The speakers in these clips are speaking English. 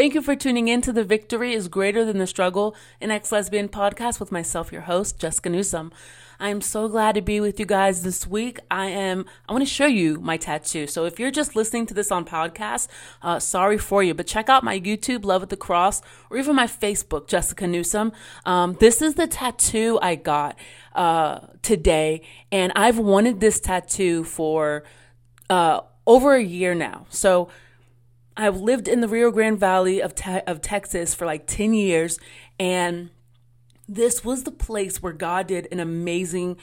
Thank you for tuning in to The Victory is Greater Than the Struggle, an ex lesbian podcast with myself, your host, Jessica Newsom. I am so glad to be with you guys this week. I am, I want to show you my tattoo. So if you're just listening to this on podcast, uh, sorry for you, but check out my YouTube, Love at the Cross, or even my Facebook, Jessica Newsom. Um, this is the tattoo I got uh, today, and I've wanted this tattoo for uh, over a year now. So I've lived in the Rio Grande Valley of, te- of Texas for like 10 years, and this was the place where God did an amazing,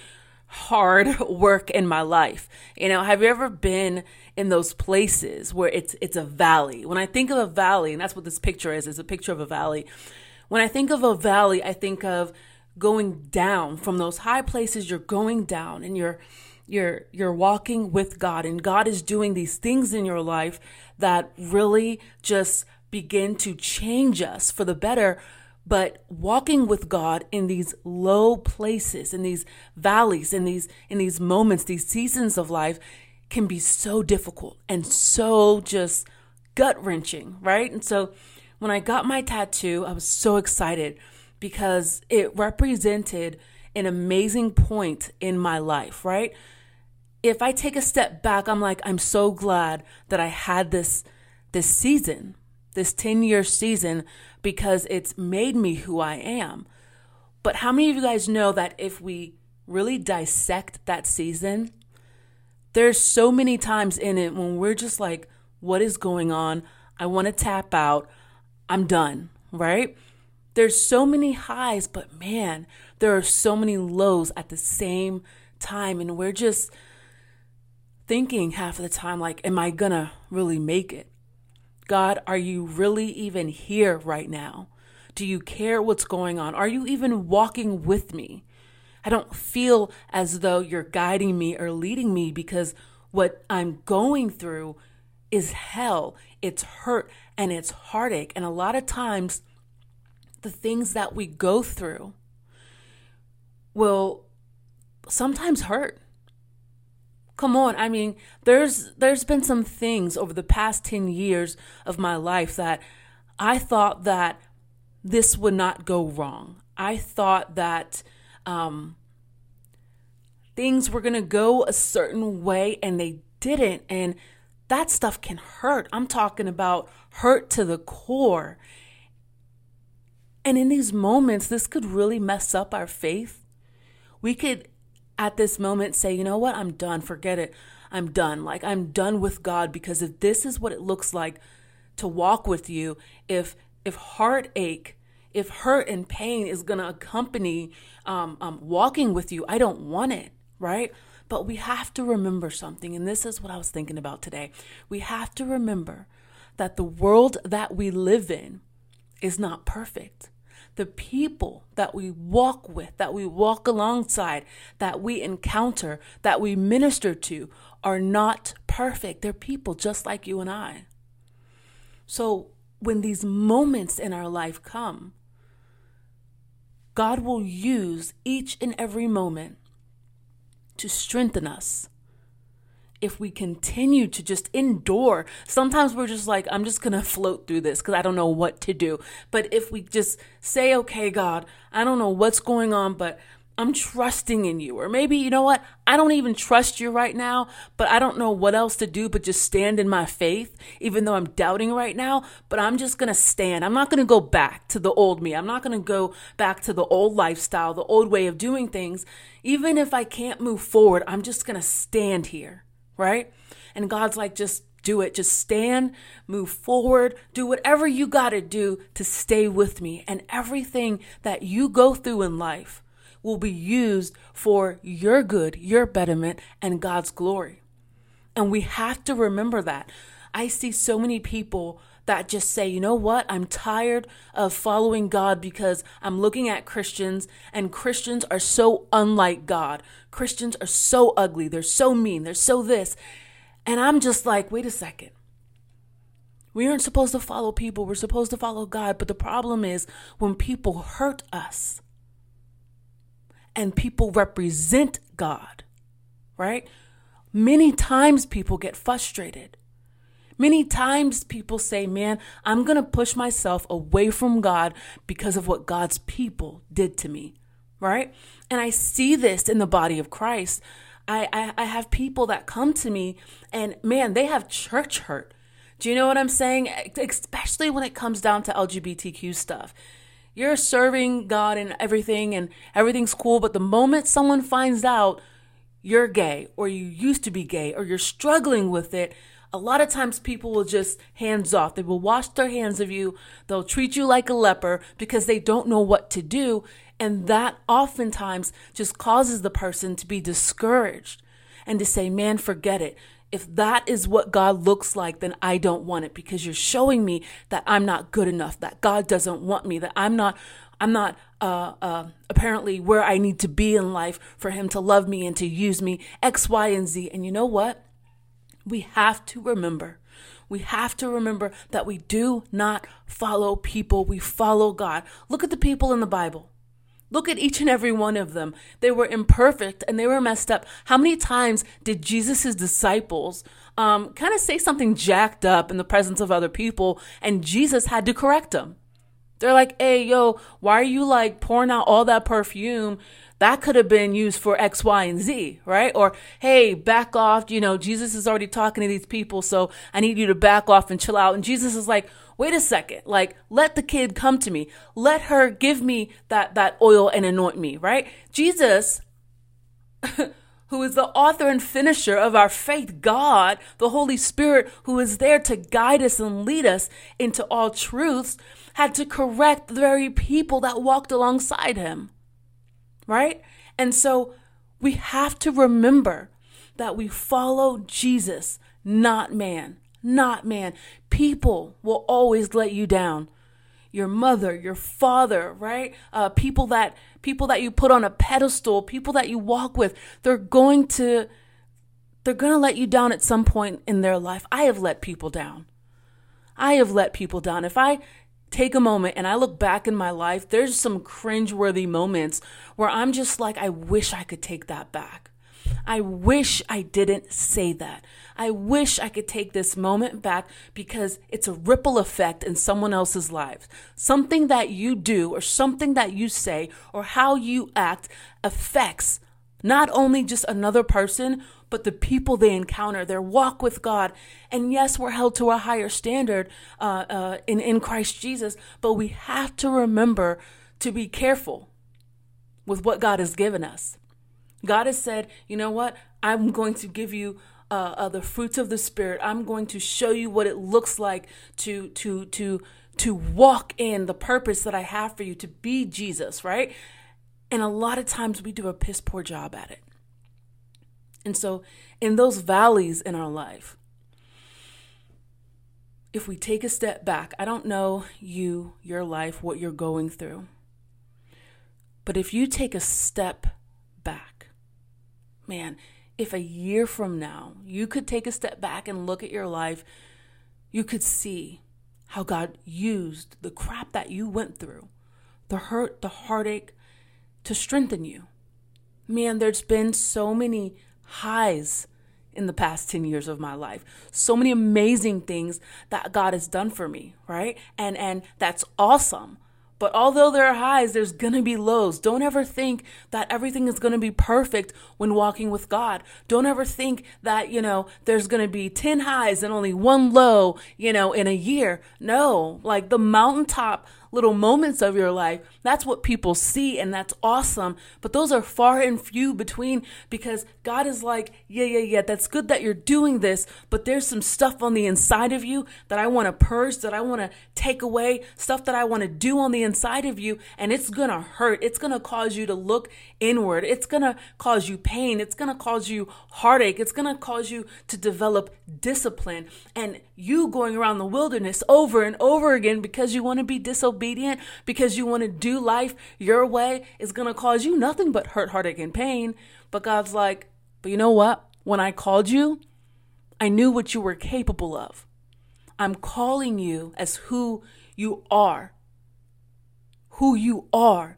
hard work in my life. You know, have you ever been in those places where it's it's a valley? When I think of a valley, and that's what this picture is, is a picture of a valley. When I think of a valley, I think of going down from those high places, you're going down and you're you're you're walking with God and God is doing these things in your life that really just begin to change us for the better but walking with God in these low places, in these valleys, in these in these moments, these seasons of life can be so difficult and so just gut wrenching, right? And so when I got my tattoo, I was so excited because it represented an amazing point in my life, right? If I take a step back, I'm like, I'm so glad that I had this this season, this 10 year season because it's made me who I am. But how many of you guys know that if we really dissect that season, there's so many times in it when we're just like, what is going on? I want to tap out. I'm done, right? There's so many highs, but man, there are so many lows at the same time. And we're just thinking half of the time, like, am I gonna really make it? God, are you really even here right now? Do you care what's going on? Are you even walking with me? I don't feel as though you're guiding me or leading me because what I'm going through is hell. It's hurt and it's heartache. And a lot of times, the things that we go through will sometimes hurt. Come on, I mean, there's there's been some things over the past 10 years of my life that I thought that this would not go wrong. I thought that um, things were going to go a certain way and they didn't. And that stuff can hurt. I'm talking about hurt to the core. And in these moments, this could really mess up our faith. We could at this moment say, you know what, I'm done, forget it. I'm done. Like, I'm done with God because if this is what it looks like to walk with you, if if heartache, if hurt and pain is going to accompany um, um, walking with you, I don't want it, right? But we have to remember something, and this is what I was thinking about today. We have to remember that the world that we live in is not perfect the people that we walk with, that we walk alongside, that we encounter, that we minister to are not perfect. They're people just like you and I. So when these moments in our life come, God will use each and every moment to strengthen us if we continue to just endure, sometimes we're just like, I'm just going to float through this because I don't know what to do. But if we just say, okay, God, I don't know what's going on, but I'm trusting in you. Or maybe, you know what? I don't even trust you right now, but I don't know what else to do but just stand in my faith, even though I'm doubting right now. But I'm just going to stand. I'm not going to go back to the old me. I'm not going to go back to the old lifestyle, the old way of doing things. Even if I can't move forward, I'm just going to stand here right? And God's like, just do it. Just stand, move forward, do whatever you got to do to stay with me. And everything that you go through in life will be used for your good, your betterment, and God's glory. And we have to remember that. I see so many people that just say, you know what, I'm tired of following God because I'm looking at Christians and Christians are so unlike God. Christians are so ugly. They're so mean. They're so this. And I'm just like, wait a second. We aren't supposed to follow people. We're supposed to follow God. But the problem is when people hurt us and people represent God, right? Many times people get frustrated Many times people say, man, I'm going to push myself away from God because of what God's people did to me, right? And I see this in the body of Christ. I, I, I have people that come to me and man, they have church hurt. Do you know what I'm saying? Especially when it comes down to LGBTQ stuff. You're serving God and everything, and everything's cool, but the moment someone finds out you're gay, or you used to be gay, or you're struggling with it, a lot of times people will just hands off. They will wash their hands of you. They'll treat you like a leper because they don't know what to do. And that oftentimes just causes the person to be discouraged and to say, man, forget it. If that is what God looks like, then I don't want it because you're showing me that I'm not good enough, that God doesn't want me, that I'm not, I'm not, uh, uh, apparently where I need to be in life for him to love me and to use me, X, Y, and Z. And you know what? We have to remember we have to remember that we do not follow people, we follow God. Look at the people in the Bible. Look at each and every one of them. They were imperfect and they were messed up. How many times did Jesus' disciples um, kind of say something jacked up in the presence of other people and Jesus had to correct them? They're like, hey, yo, why are you like pouring out all that perfume? That could have been used for X, Y, and Z, right? Or, hey, back off. You know, Jesus is already talking to these people, so I need you to back off and chill out. And Jesus is like, wait a second, like let the kid come to me. Let her give me that that oil and anoint me, right? Jesus who is the author and finisher of our faith, God, the Holy Spirit, who is there to guide us and lead us into all truths, had to correct the very people that walked alongside him. Right? And so we have to remember that we follow Jesus, not man not man. People will always let you down. Your mother, your father, right? Uh, people that people that you put on a pedestal, people that you walk with, they're going to they're going to let you down at some point in their life. I have let people down. I have let people down. If I take a moment and I look back in my life, there's some cringeworthy moments where I'm just like, I wish I could take that back. I wish I didn't say that. I wish I could take this moment back because it's a ripple effect in someone else's lives. Something that you do or something that you say or how you act affects not only just another person, but the people they encounter, their walk with God. And yes, we're held to a higher standard uh, uh, in, in Christ Jesus, but we have to remember to be careful with what God has given us. God has said, you know what? I'm going to give you uh, uh, the fruits of the spirit. I'm going to show you what it looks like to to to to walk in the purpose that I have for you to be Jesus, right? And a lot of times we do a piss poor job at it. And so, in those valleys in our life, if we take a step back, I don't know you, your life, what you're going through. But if you take a step back, man, if a year from now you could take a step back and look at your life, you could see how God used the crap that you went through, the hurt, the heartache, to strengthen you. Man, there's been so many highs in the past 10 years of my life. So many amazing things that God has done for me, right? And and that's awesome. But although there are highs, there's going to be lows. Don't ever think that everything is going to be perfect when walking with God. Don't ever think that, you know, there's going to be 10 highs and only one low, you know, in a year. No, like the mountaintop little moments of your life. That's what people see, and that's awesome. But those are far and few between because God is like, yeah, yeah, yeah, that's good that you're doing this, but there's some stuff on the inside of you that I want to purge, that I want to take away, stuff that I want to do on the inside of you, and it's going to hurt. It's going to cause you to look inward. It's going to cause you pain. It's going to cause you heartache. It's going to cause you to develop discipline. And you going around the wilderness over and over again because you want to be because you want to do life your way, is going to cause you nothing but hurt, heartache, and pain. But God's like, but you know what? When I called you, I knew what you were capable of. I'm calling you as who you are. Who you are.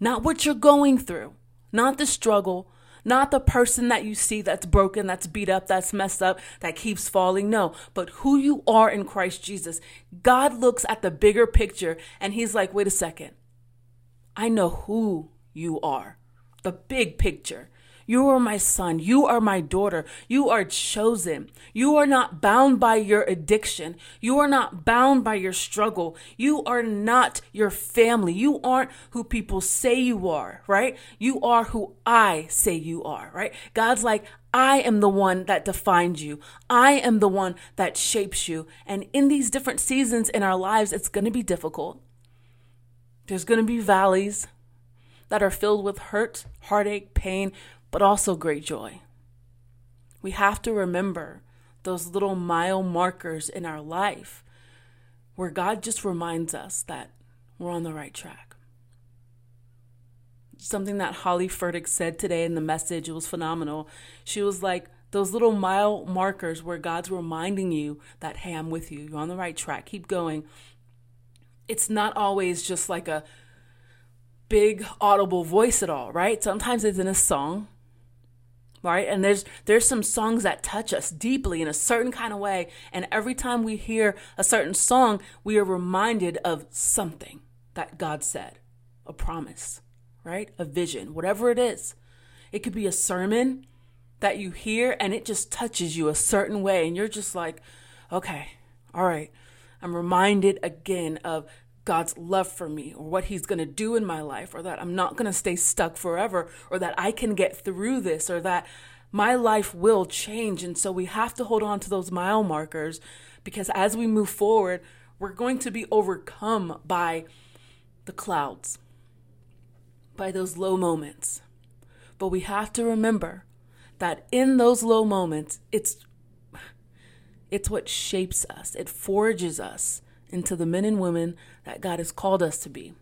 Not what you're going through, not the struggle, Not the person that you see that's broken, that's beat up, that's messed up, that keeps falling. No, but who you are in Christ Jesus. God looks at the bigger picture and He's like, wait a second. I know who you are, the big picture. You are my son. You are my daughter. You are chosen. You are not bound by your addiction. You are not bound by your struggle. You are not your family. You aren't who people say you are, right? You are who I say you are, right? God's like, I am the one that defines you. I am the one that shapes you. And in these different seasons in our lives, it's going to be difficult. There's going to be valleys that are filled with hurt, heartache, pain, but also great joy. We have to remember those little mile markers in our life where God just reminds us that we're on the right track. Something that Holly Furtick said today in the message, it was phenomenal. She was like, those little mile markers where God's reminding you that, hey, I'm with you. You're on the right track. Keep going. It's not always just like a big audible voice at all, right? Sometimes it's in a song right? And there's there's some songs that touch us deeply in a certain kind of way. And every time we hear a certain song we are reminded of something that god said a promise right? A vision whatever it is. It could be a sermon that you hear and it just touches you a certain way. And you're just like okay all right. I'm reminded again of God's love for me or what he's going to do in my life or that I'm not going to stay stuck forever or that I can get through this or that my life will change. And so we have to hold on to those mile markers because as we move forward, we're going to be overcome by the clouds, by those low moments. But we have to remember that in those low moments, it's it's what shapes us. It forges us into the men and women that God has called us to be.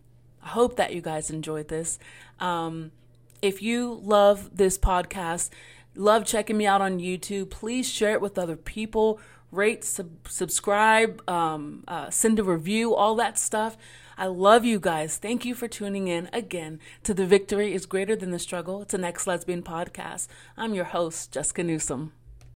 I hope that you guys enjoyed this. Um, if you love this podcast, love checking me out on YouTube, please share it with other people. Rate, sub- subscribe, um, uh, send a review, all that stuff. I love you guys. Thank you for tuning in again to The Victory is Greater Than the Struggle. It's an ex lesbian podcast. I'm your host, Jessica Newsom.